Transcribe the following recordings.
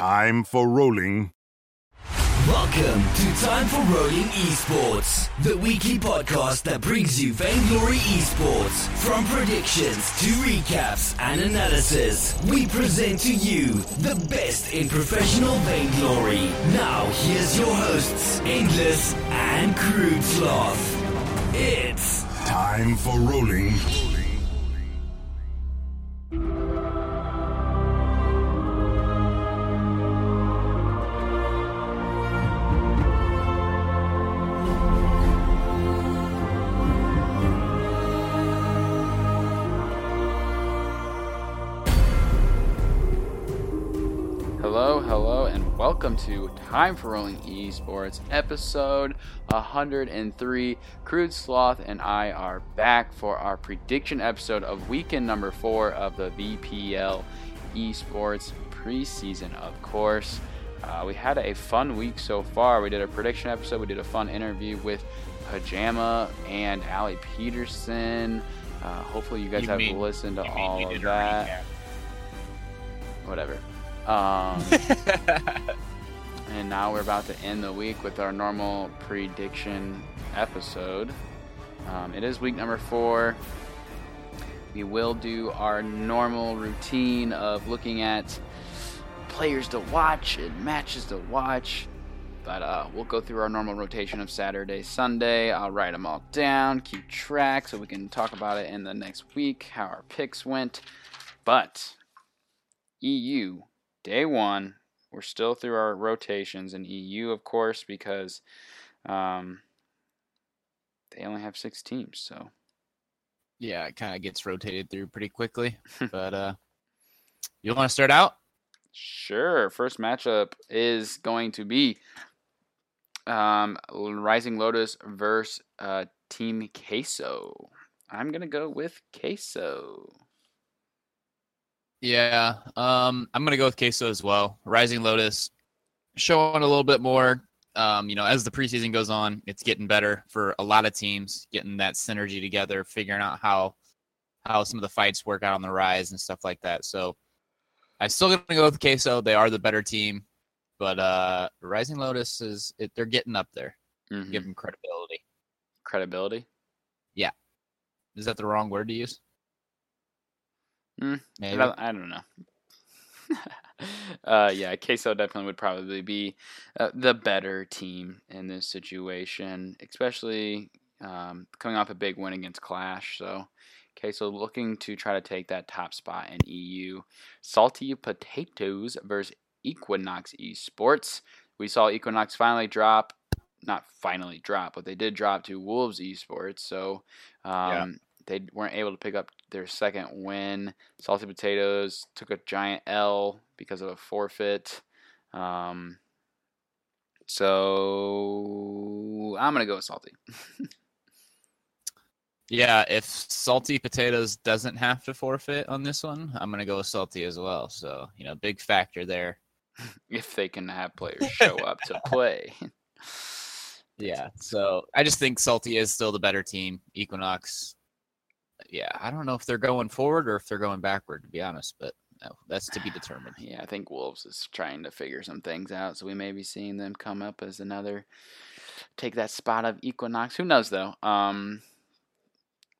Time for rolling. Welcome to Time for Rolling Esports, the weekly podcast that brings you Vainglory Esports. From predictions to recaps and analysis, we present to you the best in professional Vainglory. Now, here's your hosts, Endless and Crude Sloth. It's Time for rolling. Hello, welcome to Time for Rolling Esports, episode 103. Crude Sloth and I are back for our prediction episode of weekend number four of the VPL Esports preseason, of course. Uh, we had a fun week so far. We did a prediction episode, we did a fun interview with Pajama and Ali Peterson. Uh, hopefully, you guys You have mean- listened to all of that. Whatever. Um, and now we're about to end the week with our normal prediction episode. Um, it is week number four. We will do our normal routine of looking at players to watch and matches to watch. But uh, we'll go through our normal rotation of Saturday, Sunday. I'll write them all down, keep track, so we can talk about it in the next week, how our picks went. But EU, day one, we're still through our rotations in EU, of course, because um, they only have six teams. So yeah, it kind of gets rotated through pretty quickly. but uh you want to start out? Sure. First matchup is going to be um, Rising Lotus versus uh, Team Queso. I'm gonna go with Queso. Yeah, um, I'm gonna go with Queso as well. Rising Lotus showing a little bit more. Um, you know, as the preseason goes on, it's getting better for a lot of teams, getting that synergy together, figuring out how how some of the fights work out on the rise and stuff like that. So I'm still gonna go with Queso. They are the better team, but uh, Rising Lotus is it, they're getting up there. Mhm. Give them credibility. Credibility. Yeah. Is that the wrong word to use? I Maybe. don't, I don't know. uh, yeah, Queso definitely would probably be uh, the better team in this situation, especially um, coming off a big win against Clash. So, Queso looking to try to take that top spot in EU. Salty Potatoes versus Equinox Esports. We saw Equinox finally drop, not finally drop, but they did drop to Wolves Esports. So, um, they weren't able to pick up their second win. Salty Potatoes took a giant L because of a forfeit. Um, so I'm gonna go with Salty. Yeah, if Salty Potatoes doesn't have to forfeit on this one, I'm gonna go with Salty as well. So you know, big factor there. if they can have players show up to play. Yeah. So I just think Salty is still the better team. Equinox. Yeah, I don't know if they're going forward or if they're going backward, to be honest, but no, that's to be determined. Yeah, I think Wolves is trying to figure some things out, so we may be seeing them come up as another take that spot of Equinox. Who knows though? Um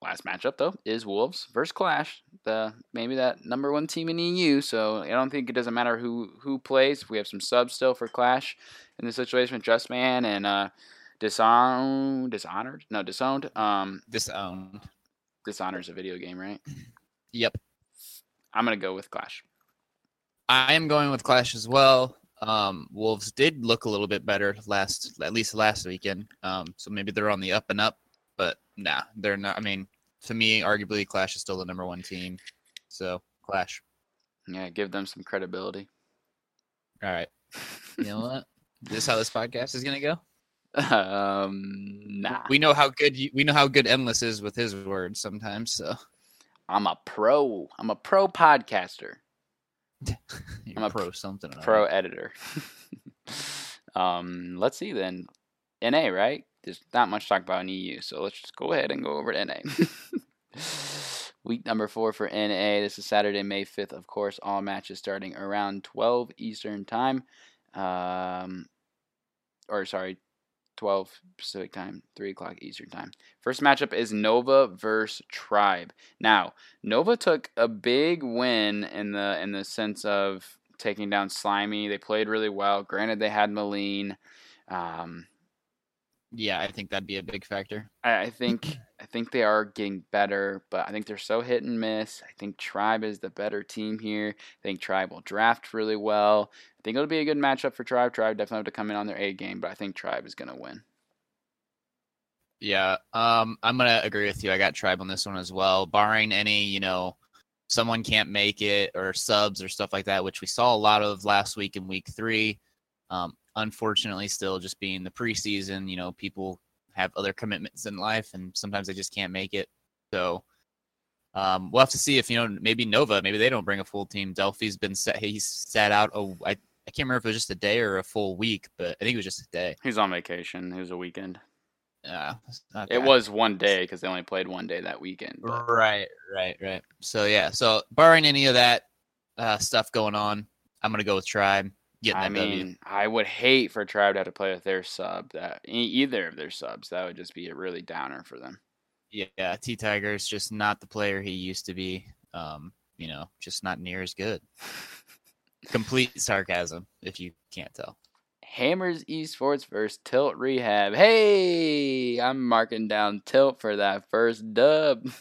last matchup though is Wolves versus Clash. The maybe that number one team in EU, so I don't think it doesn't matter who who plays. We have some subs still for Clash in this situation with Just Man and uh Disowned Dishonored? No, Disowned. Um Disowned. Dishonored's a video game, right? Yep. I'm gonna go with Clash. I am going with Clash as well. Um, Wolves did look a little bit better last, at least last weekend. Um, so maybe they're on the up and up, but nah, they're not. I mean, to me, arguably, Clash is still the number one team. So Clash. Yeah, give them some credibility. All right. You know what? this how this podcast is gonna go? Um, nah. We know how good you, we know how good Endless is with his words sometimes. So I'm a pro. I'm a pro podcaster, I'm a pro something. pro right. editor. um, let's see then. NA, right? There's not much talk about in EU, so let's just go ahead and go over to NA. Week number four for NA. This is Saturday, May 5th, of course. All matches starting around 12 Eastern Time. Um, or, sorry, 12 Pacific Time, 3 o'clock Eastern Time. First matchup is Nova versus Tribe. Now, Nova took a big win in the in the sense of taking down Slimy. They played really well. Granted, they had Malene. Um, Yeah, I think that'd be a big factor. I, I think I think they are getting better, but I think they're so hit and miss. I think Tribe is the better team here. I think Tribe will draft really well. I think it'll be a good matchup for Tribe. Tribe definitely have to come in on their A game, but I think Tribe is going to win. Yeah, um, I'm gonna agree with you. I got Tribe on this one as well, barring any, you know, someone can't make it or subs or stuff like that, which we saw a lot of last week in week three. Um, unfortunately, still just being the preseason, you know, people have other commitments in life, and sometimes they just can't make it. So um, we'll have to see if you know maybe Nova, maybe they don't bring a full team. Delphi's been set; he's sat out. Oh, I I can't remember if it was just a day or a full week, but I think it was just a day. He's on vacation. It was a weekend. Uh, It was one day because they only played one day that weekend. but- Right, right, right. So yeah, so barring any of that uh, stuff going on, I'm gonna go with Tribe I that W. mean, I would hate for Tribe to have to play with their sub. That either of their subs, that would just be a really downer for them. Yeah, T Tiger is just not the player he used to be. Um, you know, just not near as good. Complete sarcasm, if you can't tell. Hammers Esports versus Tilt Rehab. Hey, I'm marking down Tilt for that first dub.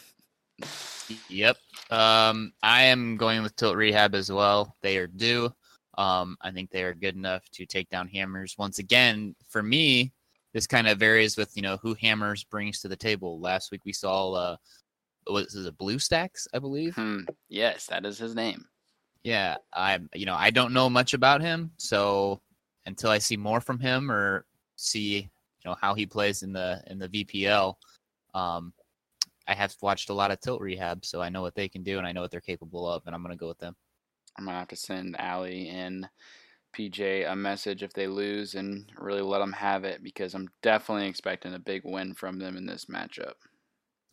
Yep. Um, I am going with Tilt Rehab as well. They are due. Um, I think they are good enough to take down Hammers. Once again, for me, this kind of varies with you know who Hammers brings to the table. Last week we saw uh, was it Blue Stacks, I believe. Hmm. Yes, that is his name. Yeah, I you know I don't know much about him, so until I see more from him or see you know how he plays in the in the VPL, um, I have watched a lot of Tilt Rehab, so I know what they can do and I know what they're capable of, and I'm gonna go with them. I'm gonna have to send Ali and PJ a message if they lose and really let them have it because I'm definitely expecting a big win from them in this matchup.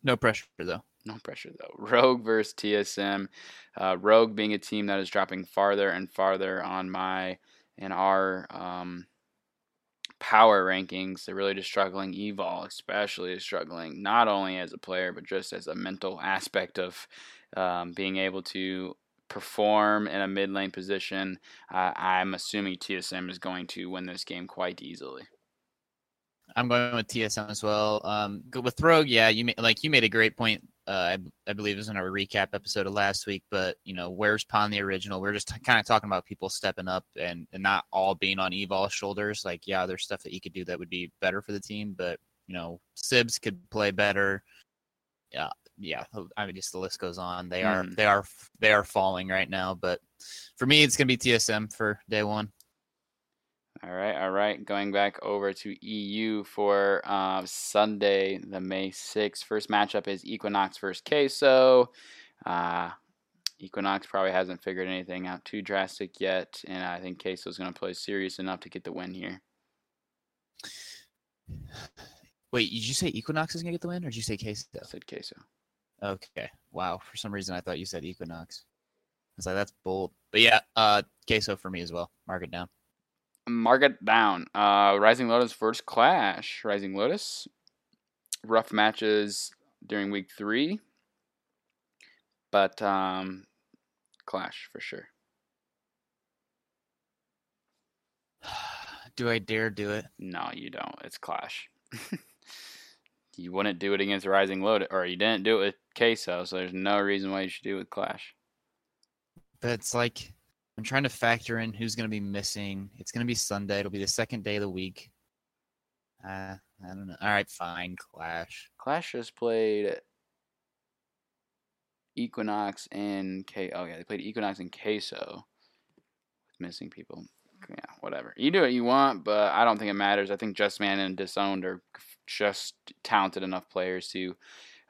No pressure though. No pressure though. Rogue versus TSM. Uh, Rogue being a team that is dropping farther and farther on my and our um, power rankings. They're really just struggling. Evol especially is struggling, not only as a player but just as a mental aspect of um, being able to perform in a mid lane position. Uh, I'm assuming TSM is going to win this game quite easily. I'm going with TSM as well. Um, with Rogue, yeah, you made, like you made a great point. Uh, I, I believe it was in our recap episode of last week. But you know, where's Pond the original? We're just kind of talking about people stepping up and, and not all being on Evol's shoulders. Like, yeah, there's stuff that you could do that would be better for the team, but you know, Sibs could play better. Yeah, yeah. I mean, just the list goes on. They are Mhm. they are they are falling right now. But for me, it's gonna be TSM for day one. All right, all right. Going back over to EU for uh, Sunday, the May 6th. First matchup is Equinox versus Queso. Uh, Equinox probably hasn't figured anything out too drastic yet, and I think Queso's going to play serious enough to get the win here. Wait, did you say Equinox is gonna get the win, or did you say Queso? I said Queso. Okay. Wow. For some reason, I thought you said Equinox. I was like, that's bold. But yeah, uh, queso for me as well. Mark it down. Mark it down. Uh, Rising Lotus first Clash. Rising Lotus. Rough matches during week three, but um, Clash for sure. Do I dare do it? No, you don't. It's Clash. you wouldn't do it against Rising Lotus, or you didn't do it with Queso, so there's no reason why you should do it with Clash. But it's like I'm trying to factor in who's going to be missing. It's going to be Sunday. It'll be the second day of the week. Uh, I don't know. All right, fine. Clash. Clash just played Equinox and K. Oh yeah, they played Equinox and Queso with missing people. Yeah, whatever. You do what you want, but I don't think it matters. I think Just Man and Disowned are just talented enough players to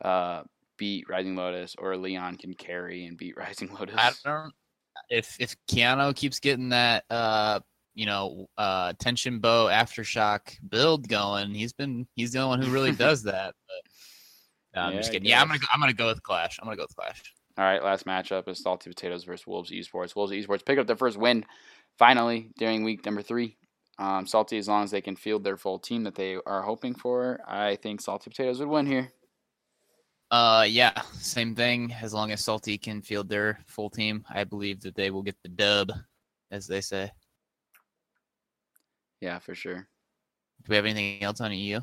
uh, beat Rising Lotus, or Leon can carry and beat Rising Lotus. I don't. If if Keanu keeps getting that, uh, you know, uh, tension bow aftershock build going, he's been he's the only one who really does that. But No, I'm just kidding. Yeah, I'm gonna go, I'm gonna go with Clash. I'm gonna go with Clash. All right, last matchup is Salty Potatoes versus Wolves Esports. Wolves Esports pick up their first win finally during week number three. Um, Salty, as long as they can field their full team that they are hoping for, I think Salty Potatoes would win here. Uh, yeah, same thing. As long as Salty can field their full team, I believe that they will get the dub, as they say. Yeah, for sure. Do we have anything else on EU?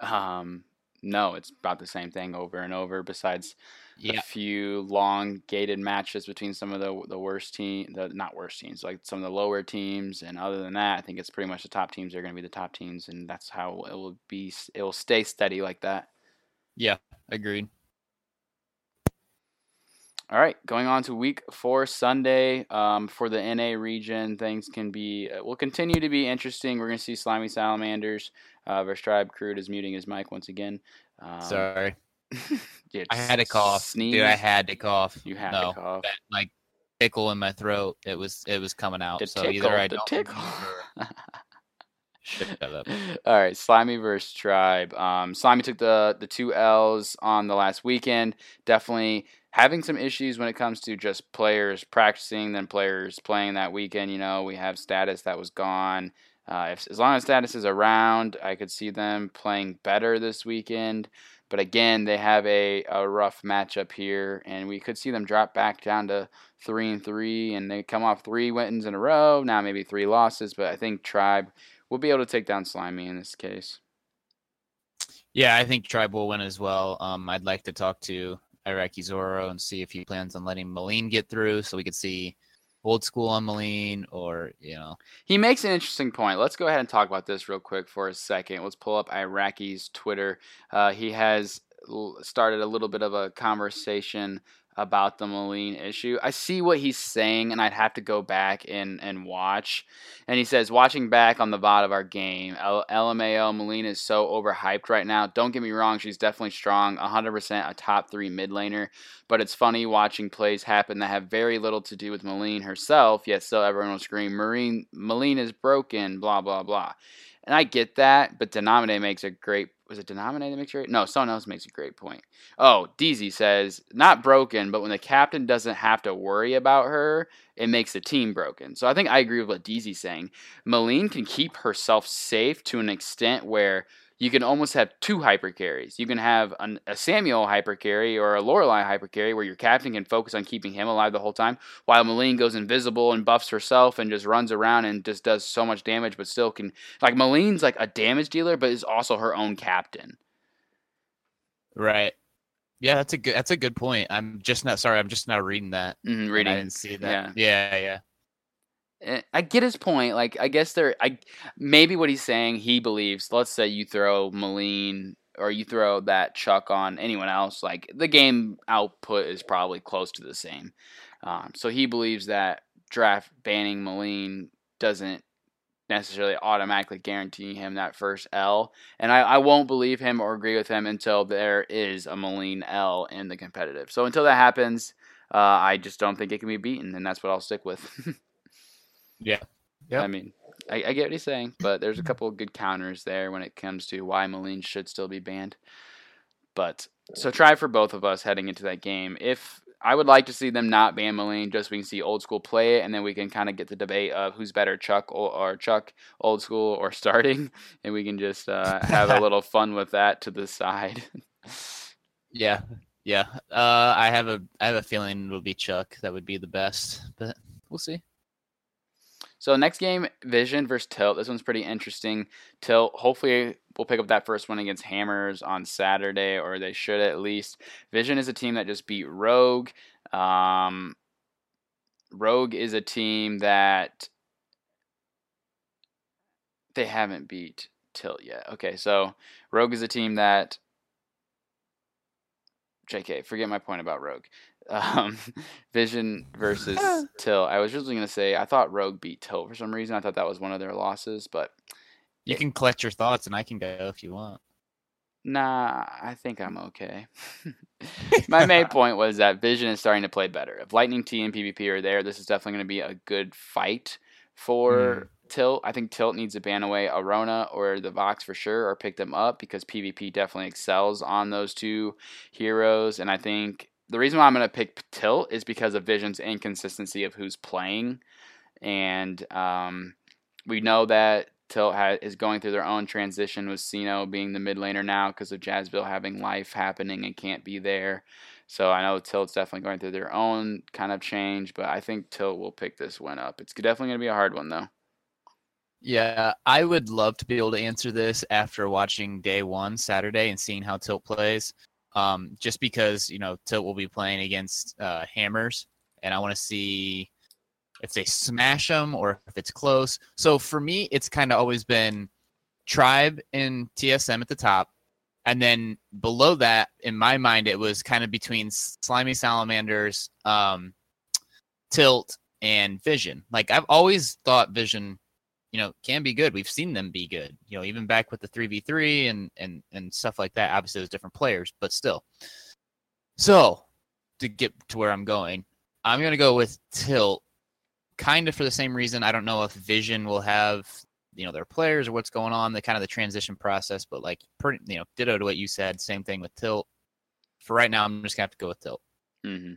Um, no, it's about the same thing over and over. Besides Yeah, a few long gated matches between some of the the worst team, the not worst teams, like some of the lower teams, and other than that, I think it's pretty much the top teams are going to be the top teams, and that's how it will be. It will stay steady like that. yeah, agreed. All right, going on to week four Sunday um, for the NA region, things can be uh, will continue to be interesting. We're going to see Slimy Salamanders uh, versus Tribe. Crude is muting his mic once again. Um, Sorry, dude, I had to cough. Sneeze. Dude, I had to cough. You had no, to cough. That, like tickle in my throat. It was it was coming out. The so tickle, either I don't tickle. Shut up. All right, Slimy versus Tribe. Um, Slimy took the the two L's on the last weekend. Definitely having some issues when it comes to just players practicing, then players playing that weekend. You know, we have status that was gone. Uh, if, as long as status is around, I could see them playing better this weekend. But again, they have a, a rough matchup here, and we could see them drop back down to three and three, and they come off three wins in a row. Now maybe three losses, but I think Tribe will be able to take down Slimy in this case. Yeah, I think Tribe will win as well. Um, I'd like to talk to Iraqi Zoro and see if he plans on letting Malene get through, so we could see old school on Malene, or you know, He makes an interesting point. Let's go ahead and talk about this real quick for a second. Let's pull up Iraqi's Twitter. Uh, he has started a little bit of a conversation about the Malene issue. I see what he's saying, and I'd have to go back and, and watch. And he says, watching back on the VOD of our game, LMAO Malene is so overhyped right now. Don't get me wrong, she's definitely strong, 100% a top three mid laner. But it's funny watching plays happen that have very little to do with Malene herself, yet still everyone will scream, Marine, Malene is broken, blah, blah, blah. And I get that, but Denominate makes a great. Was it Denominate that makes great? No, someone else makes a great point. Oh, Deezy says, not broken, but when the captain doesn't have to worry about her, it makes the team broken. So I think I agree with what DZ's saying. Malene can keep herself safe to an extent where you can almost have two hyper carries. You can have an, a Samuel hyper carry or a Lorelai hyper carry where your captain can focus on keeping him alive the whole time, while Malene goes invisible and buffs herself and just runs around and just does so much damage, but still can like Malene's like a damage dealer, but is also her own captain. right? Yeah, that's a good that's a good point. I'm just not sorry. I'm just now reading that. Mm, reading I didn't see that. Yeah, yeah, Eh, I get his point. Like, I guess there, I maybe what he's saying, he believes. Let's say you throw Malene or you throw that Chuck on anyone else, like the game output is probably close to the same. Um, so he believes that draft banning Malene doesn't necessarily automatically guarantee him that first L. And I, I won't believe him or agree with him until there is a Malene L in the competitive. So until that happens, uh, I just don't think it can be beaten, and that's what I'll stick with. yeah. Yep. I mean, I, I get what he's saying, but there's a couple of good counters there when it comes to why Malene should still be banned. But so try for both of us heading into that game. If I would like to see them not ban Malene, just so we can see old school play it, and then we can kind of get the debate of who's better, Chuck or, or Chuck, old school or starting, and we can just uh, have a little fun with that to the side. Yeah, yeah. Uh, I have a I have a feeling it'll be Chuck. That would be the best, but we'll see. So next game, Vision versus Tilt. This one's pretty interesting. Tilt, hopefully, we'll pick up that first one against Hammers on Saturday, or they should at least. Vision is a team that just beat Rogue. Um, Rogue is a team that they haven't beat Tilt yet. Okay, so Rogue is a team that. JK, forget my point about Rogue. Um, Vision versus Till. I was originally going to say I thought Rogue beat Till for some reason. I thought that was one of their losses, but You Yeah. can collect your thoughts, and I can go if you want. nah, I think I'm okay. My main point was that Vision is starting to play better. If Lightning T and PvP are there, this is definitely going to be a good fight for Tilt. I think Tilt needs to ban away Arona or the Vox for sure, or pick them up because PvP definitely excels on those two heroes. And I think the reason why I'm going to pick Tilt is because of Vision's inconsistency of who's playing. And um, we know that Tilt ha- is going through their own transition with Sino being the mid laner now because of Jazzville having life happening and can't be there. So I know Tilt's definitely going through their own kind of change, but I think Tilt will pick this one up. It's definitely going to be a hard one though. Yeah, I would love to be able to answer this after watching day one Saturday and seeing how Tilt plays. Um, just because you know Tilt will be playing against uh, Hammers, and I want to see if they smash them or if it's close. So for me, it's kind of always been Tribe and TSM at the top, and then below that, in my mind, it was kind of between Slimy Salamanders, um, Tilt, and Vision. Like I've always thought Vision, you know, can be good. We've seen them be good. You know, even back with the three v three and and and stuff like that. Obviously, there's different players, but still. So to get to where I'm going, I'm gonna go with Tilt, kind of for the same reason. I don't know if Vision will have you know their players or what's going on, the kind of the transition process. But like, pretty, you know, ditto to what you said. Same thing with Tilt. For right now, I'm just gonna have to go with Tilt. Mm-hmm.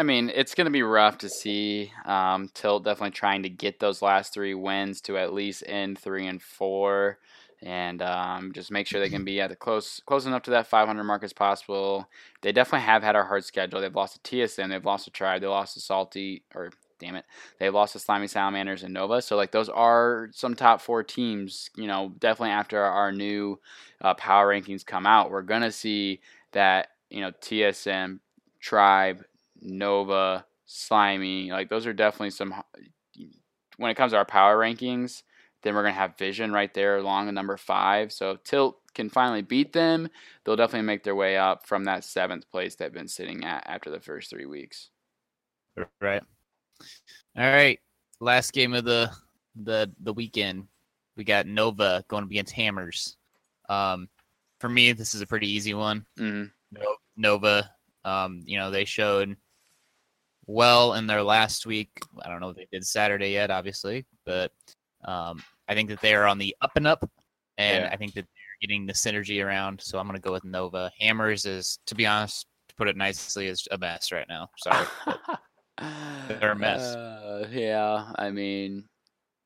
I mean, it's going to be rough to see. Um, Tilt definitely trying to get those last three wins to at least end three and four, and um, just make sure they can be at the close close enough to that 500 mark as possible. They definitely have had a hard schedule. They've lost to TSM, they've lost to Tribe, they lost to Salty, or damn it, they've lost to Slimy Salamanders and Nova. So like those are some top four teams. You know, definitely after our new uh, power rankings come out, we're gonna see that you know TSM, Tribe, Nova, Slimy. Like those are definitely some. When it comes to our power rankings, then we're gonna have Vision right there along the number five. So Tilt can finally beat them. They'll definitely make their way up from that seventh place they've been sitting at after the first three weeks. Right. All right. Last game of the the the weekend. We got Nova going up against Hammers. Um, for me, this is a pretty easy one. Mm-hmm. Nova, um, you know, they showed well in their last week. I don't know if they did Saturday yet, obviously, but um, I think that they are on the up and up, and Yeah. I think that they're getting the synergy around. So I'm going to go with Nova. Hammers is, to be honest, to put it nicely, is a mess right now. Sorry. They're a mess. Uh, yeah, I mean,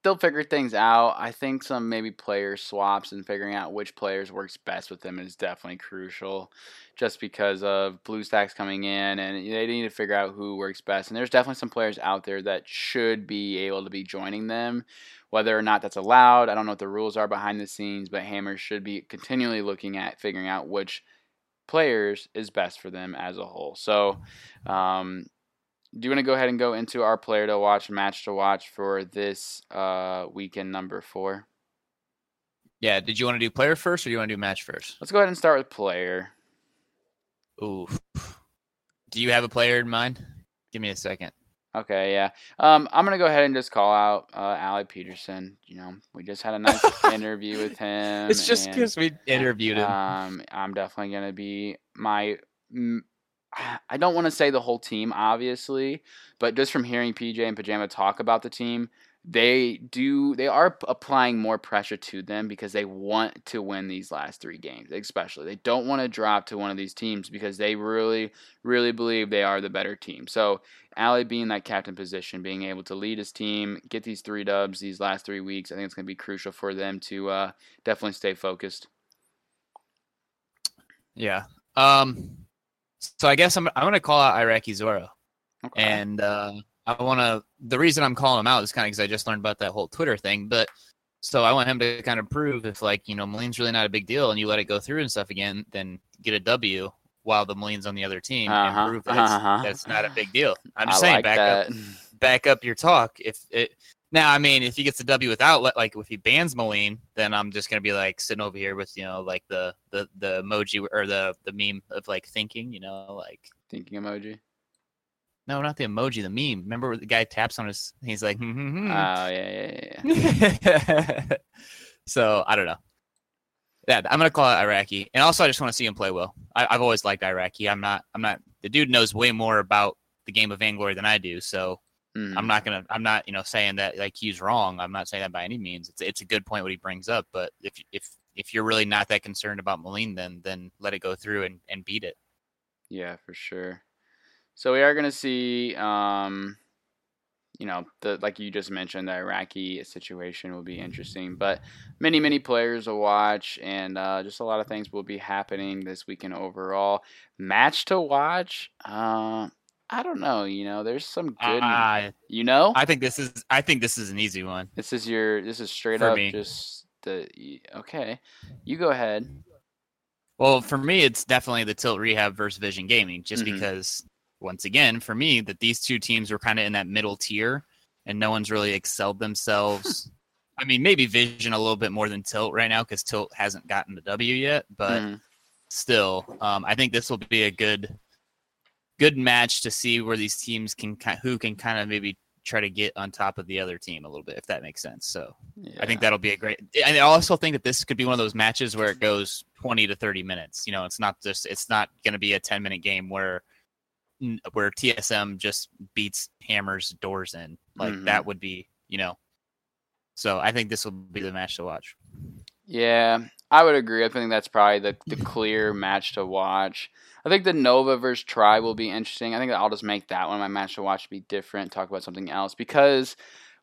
they'll figure things out. I think some maybe player swaps and figuring out which players works best with them is definitely crucial. Just because of BlueStacks coming in, and they need to figure out who works best. And there's definitely some players out there that should be able to be joining them. Whether or not that's allowed, I don't know what the rules are behind the scenes, but Hammers should be continually looking at figuring out which players is best for them as a whole. So, um, do you want to go ahead and go into our player to watch, match to watch for this uh, weekend number four? yeah. Did you want to do player first or do you want to do match first? Let's go ahead and start with player. Ooh. Do you have a player in mind? Give me a second. Okay, yeah. Um, I'm gonna go ahead and just call out uh, Ali Peterson. You know, we just had a nice interview with him. It's just because we interviewed him. Um, I'm definitely gonna be my. I don't want to say the whole team, obviously, but just from hearing PJ and Pajama talk about the team, they do they are applying more pressure to them because they want to win these last three games, especially. They don't want to drop to one of these teams because they really, really believe they are the better team. So Ali being that captain position, being able to lead his team, get these three dubs these last three weeks, I think it's going to be crucial for them to uh, definitely stay focused. yeah. Um. So I guess I'm I'm gonna call out Iraqi Zoro, Okay. and uh, I want to. The reason I'm calling him out is kind of because I just learned about that whole Twitter thing. But so I want him to kind of prove if like you know Malene's really not a big deal, and you let it go through and stuff again, then get a W while the Malene's on the other team Uh-huh, and prove that uh-huh. that's not a big deal. I'm just I saying, like back that. up back up your talk. If it now, I mean, if he gets a W without, like if he bans Malene, then I'm just gonna be like sitting over here with you know like the the the emoji or the the meme of like thinking, you know, like Thinking emoji. no, not the emoji, the meme. Remember the guy taps on his? He's like, hmm, hmm, hmm. Oh yeah, yeah, yeah. so I don't know. Yeah, I'm gonna call it Iraqi, and also I just want to see him play well. I, I've always liked Iraqi. I'm not. I'm not. The dude knows way more about the game of Vainglory than I do. So Mhm. I'm not gonna. I'm not, you know, saying that like he's wrong. I'm not saying that by any means. It's it's a good point what he brings up. But if if if you're really not that concerned about Malene, then then let it go through and and beat it. Yeah, for sure. So we are going to see, um, you know, the like you just mentioned, the Iraqi situation will be interesting. But many, many players will watch, and uh, just a lot of things will be happening this weekend overall. Match to watch? Uh, I don't know. You know, there's some good. I you know, I think this is I think this is an easy one. this is your. This is straight For up me. just the. Okay, you go ahead. Well, for me, it's definitely the Tilt Rehab versus Vision Gaming, just Mhm. because, once again, for me, that these two teams were kind of in that middle tier, and no one's really excelled themselves. I mean, maybe Vision a little bit more than Tilt right now because Tilt hasn't gotten the W yet, but Mhm. still, um, I think this will be a good, good match to see where these teams can, who can kind of maybe try to get on top of the other team a little bit, if that makes sense. So. I think that'll be a great. And I also think that this could be one of those matches where it goes 20 to 30 minutes. You know, it's not just it's not going to be a 10 minute game where where TSM just beats hammers doors in. Like Mhm. that would be, you know. So I think this will be the match to watch. Yeah, I would agree. I think that's probably the, the clear match to watch. I think the Nova versus Tri will be interesting. I think I'll just make that one my match to watch be different, talk about something else because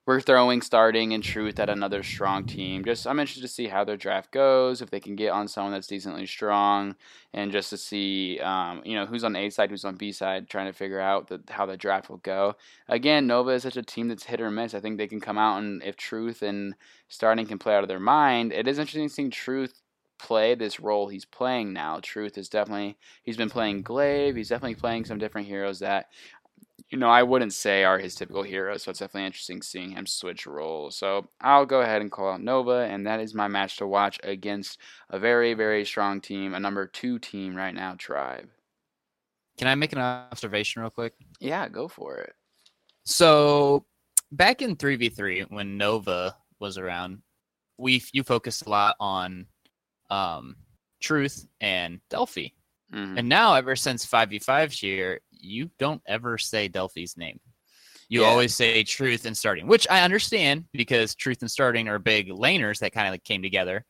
we're throwing starting and truth at another strong team. Just I'm interested to see how their draft goes, if they can get on someone that's decently strong, and just to see um, you know who's on A side, who's on B side, trying to figure out the, how the draft will go. Again, Nova is such a team that's hit or miss. I think they can come out and if truth and starting can play out of their mind. It is interesting seeing Truth play this role he's playing now. Truth is definitely he's been playing Glaive. He's definitely playing some different heroes that you know I wouldn't say are his typical heroes. So it's definitely interesting seeing him switch roles. So I'll go ahead and call out Nova, and that is my match to watch against a very very strong team, a number two team right now, Tribe. Can I make an observation real quick? Yeah, go for it. So back in 3v3 when Nova was around, we you focused a lot on um Truth and Delphi. Mhm. And now, ever since 5v5 here, you don't ever say Delphi's name. You Yeah. always say Truth and Starting, which I understand because Truth and Starting are big laners that kind of like came together.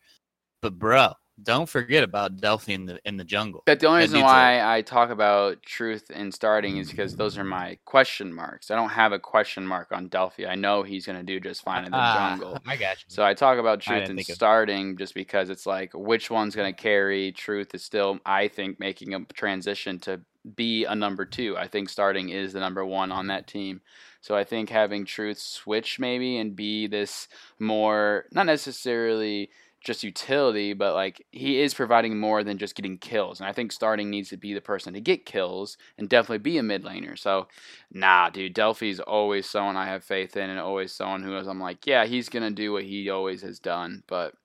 But bro, don't forget about Delphi in the in the jungle. But the only reason needs a- why I talk about truth and starting is because those are my question marks. I don't have a question mark on Delphi. I know he's going to do just fine in the Ah, jungle. I got you. So I talk about truth didn't and of- starting just because it's like which one's going to carry. Truth is still, I think, making a transition to be a number two. I think starting is the number one on that team. So I think having truth switch maybe and be this more, not necessarily just utility, but like he is providing more than just getting kills. And I think starting needs to be the person to get kills and definitely be a mid laner. So nah, dude, Delphi's always someone I have faith in and always someone who is I'm like, yeah, he's gonna do what he always has done. But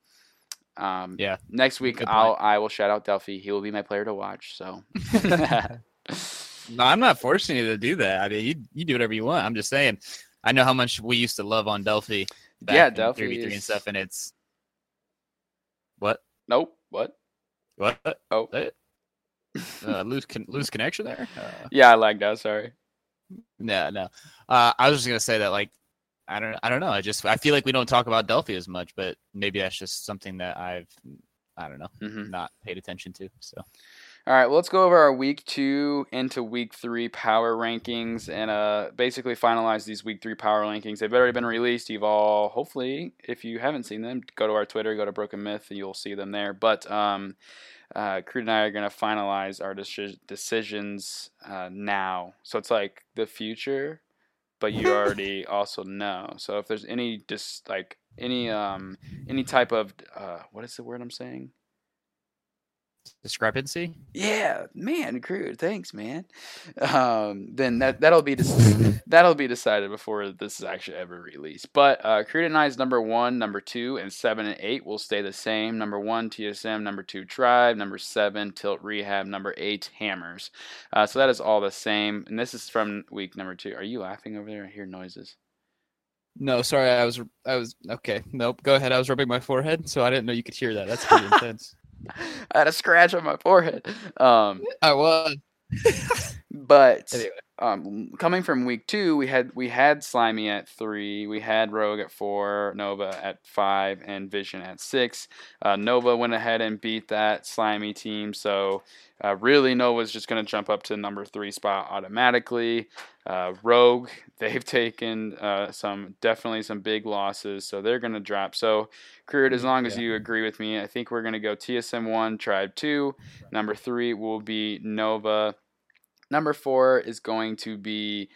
um Yeah, next week good I'll point. I will shout out Delphi. He will be my player to watch. So No, I'm not forcing you to do that. I mean, you you do whatever you want. I'm just saying. I know how much we used to love on Delphi. Back Yeah, Delphi 3v3 and stuff, and it's what Nope. What? what Oh. Uh, lose con- lose connection there. Uh, Yeah, I like that, sorry. No, no. Uh, I was just gonna say that, like, I don't, I don't know. I just, I feel like we don't talk about Delphi as much, but maybe that's just something that I've, I don't know, hmm not paid attention to. So, All right, well, let's go over our week two into week three power rankings and uh, basically finalize these week three power rankings. They've already been released. You've all, hopefully, if you haven't seen them, go to our Twitter, go to Broken Myth, and you'll see them there. But um, uh, Crude and I are going to finalize our deci- decisions uh, now. So it's like the future, but you already also know. So if there's any just like any um any type of uh, what is the word I'm saying? Discrepancy. Yeah, man, crude. Thanks, man. Um, then that that'll be dec- that'll be decided before this is actually ever released. But uh, crude and I's number one, number two, and seven and eight will stay the same. Number one, TSM. Number two, Tribe. Number seven, Tilt Rehab. Number eight, Hammers. Uh, so that is all the same. And this is from week number two. Are you laughing over there? I hear noises. No, sorry, I was, I was okay. Nope, go ahead. I was rubbing my forehead, so I didn't know you could hear that. That's pretty intense. I had a scratch on my forehead. Um, I was. but Anyway. Um, coming from week two, we had we had Slimy at three, we had Rogue at four, Nova at five, and Vision at six. Uh, Nova went ahead and beat that Slimy team, so uh, really Nova's just going to jump up to number three spot automatically. Uh, Rogue, they've taken uh, some definitely some big losses, so they're going to drop. So, Crude, as long as Yeah. you agree with me, I think we're going to go TSM one, Tribe two. Number three will be Nova. Number four is going to be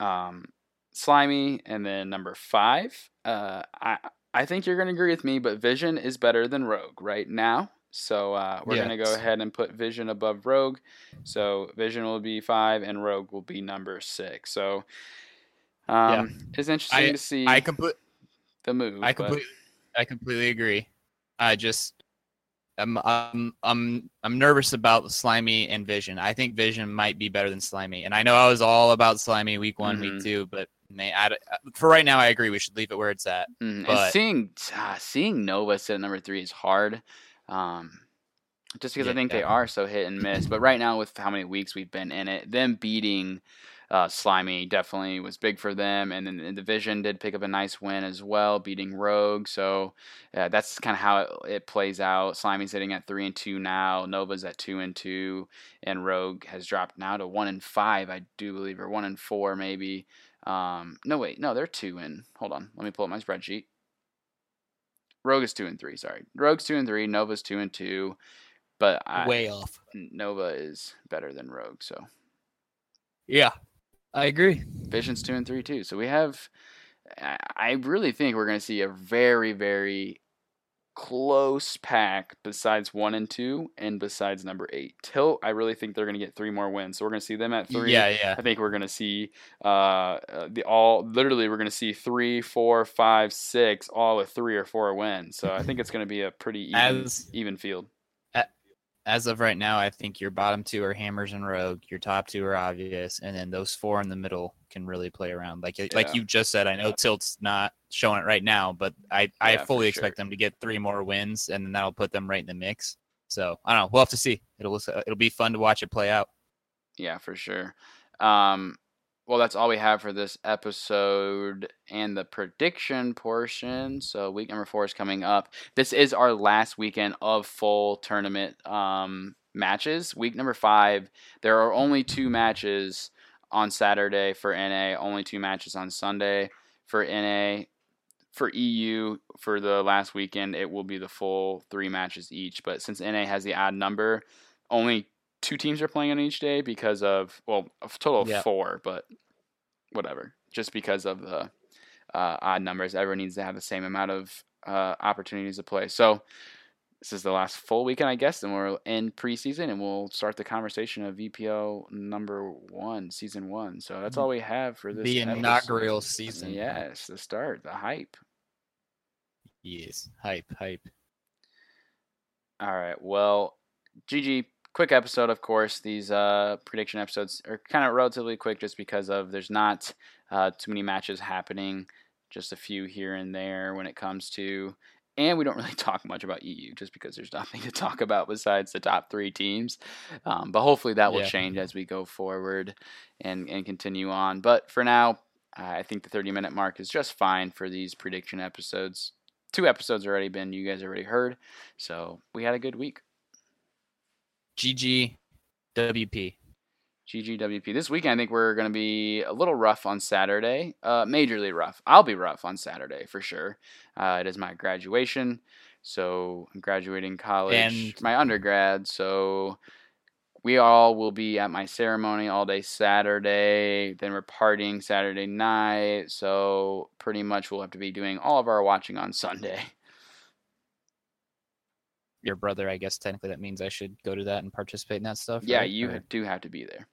um, Slimy, and then number five, uh, I I think you're going to agree with me, but Vision is better than Rogue right now. So uh, we're going to go ahead and put Vision above Rogue. So Vision will be five, and Rogue will be number six. So um, it's interesting to see I complete. the move. I but- completely, I completely agree. I just, I'm, I'm, I'm, I'm nervous about Slimy and Vision. I think Vision might be better than Slimy, and I know I was all about Slimy week one, Mhm. week two, but man, I, for right now, I agree. We should leave it where it's at. Mm, But- seeing ah, seeing Nova sit at number three is hard, um, just because I think they are so hit and miss. But right now, with how many weeks we've been in it, them beating uh, Slimy definitely was big for them. And then the division did pick up a nice win as well, beating Rogue. So uh, that's kind of how it, it plays out. Slimy's sitting at three and two now. Nova's at two and two, and Rogue has dropped now to one and five, I do believe, or one and four maybe. Um, no, wait, no, they're two and. Hold on, let me pull up my spreadsheet. Rogue is two and three. Sorry, Rogue's two and three. Nova's two and two, but I, Way off. Nova is better than Rogue. So Yeah, I agree. Vision's two and three too. So we have. I really think we're going to see a very, very close pack besides one and two, and besides number eight. Tilt, I really think they're going to get three more wins. So we're going to see them at three. Yeah, yeah. I think we're gonna see uh, uh, the all literally we're gonna see three, four, five, six, all with three or four wins. So I think it's gonna be a pretty even, As even field. As of right now, I think your bottom two are Hammers and Rogue. Your top two are obvious, and then those four in the middle can really play around. Like like you just said, I know Tilt's not showing it right now, but I I Yeah, for fully sure. expect them to get three more wins, and then that'll put them right in the mix. So I don't know. We'll have to see. It'll it'll be fun to watch it play out. Yeah, for sure. Um, well, that's all we have for this episode and the prediction portion. So week number four is coming up. This is our last weekend of full tournament um, matches. Week number five, there are only two matches on Saturday for NA. Only two matches on Sunday for NA. For EU, for the last weekend, it will be the full three matches each. But since NA has the odd number, only two teams are playing on each day because of well, a total of Yeah. four, but whatever. Just because of the uh, odd numbers, everyone needs to have the same amount of uh, opportunities to play. So this is the last full weekend, I guess, and we'll end preseason and we'll start the conversation of VPL number one, season one. So that's all we have for this. the episode. inaugural season. Yes, the start, the hype. Yes. Hype. Hype. All right. Well, GG, quick episode, of course. These uh, prediction episodes are kind of relatively quick just because of there's not uh, too many matches happening, just a few here and there when it comes to. And we don't really talk much about EU just because there's nothing to talk about besides the top three teams. Um, but hopefully that will Yeah. change as we go forward and, and continue on. But for now, I think the 30 minute mark is just fine for these prediction episodes. Two episodes already been, you guys already heard. So we had a good week. GG. WP. GGWP. This weekend, I think we're going to be a little rough on Saturday. Uh, majorly rough. I'll be rough on Saturday for sure. Uh, it is my graduation. So I'm graduating college, And- my undergrad. So we all will be at my ceremony all day Saturday. Then we're partying Saturday night. So pretty much we'll have to be doing all of our watching on Sunday. Your brother, I guess technically that means I should go to that and participate in that stuff. Yeah, right? you Or- do have to be there.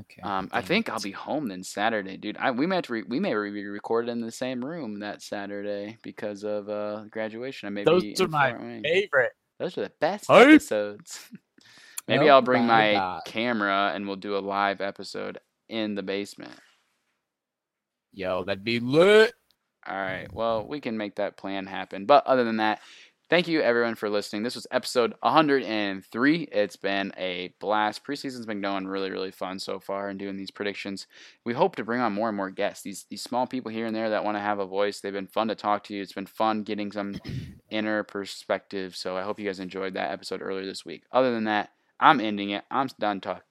Okay. Um, I think I'll be home then Saturday, dude. I, we may have to re- we may be recorded in the same room that Saturday because of uh, graduation. I may Those be are my Wayne. favorite. Those are the best Hype. episodes. Maybe Oh I'll bring my my camera and we'll do a live episode in the basement. Yo, that'd be lit. All right. Well, we can make that plan happen. But other than that, thank you everyone for listening. This was episode 103. It's been a blast. Preseason's been going really, really fun so far and doing these predictions. We hope to bring on more and more guests. These these small people here and there that want to have a voice. They've been fun to talk to you. It's been fun getting some inner perspective. So I hope you guys enjoyed that episode earlier this week. Other than that, I'm ending it. I'm done talk,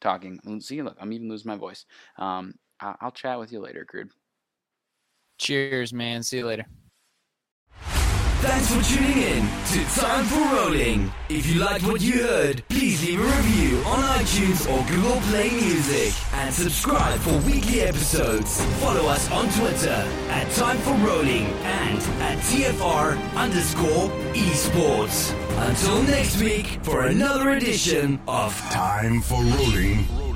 talking. See, look, I'm even losing my voice. Um, I'll chat with you later, Crude. Cheers, man. See you later. Thanks for tuning in to Time for Rolling. If you liked what you heard, please leave a review on iTunes or Google Play Music and subscribe for weekly episodes. Follow us on Twitter at Time for Rolling and at TFR underscore esports. Until next week for another edition of Time for rolling.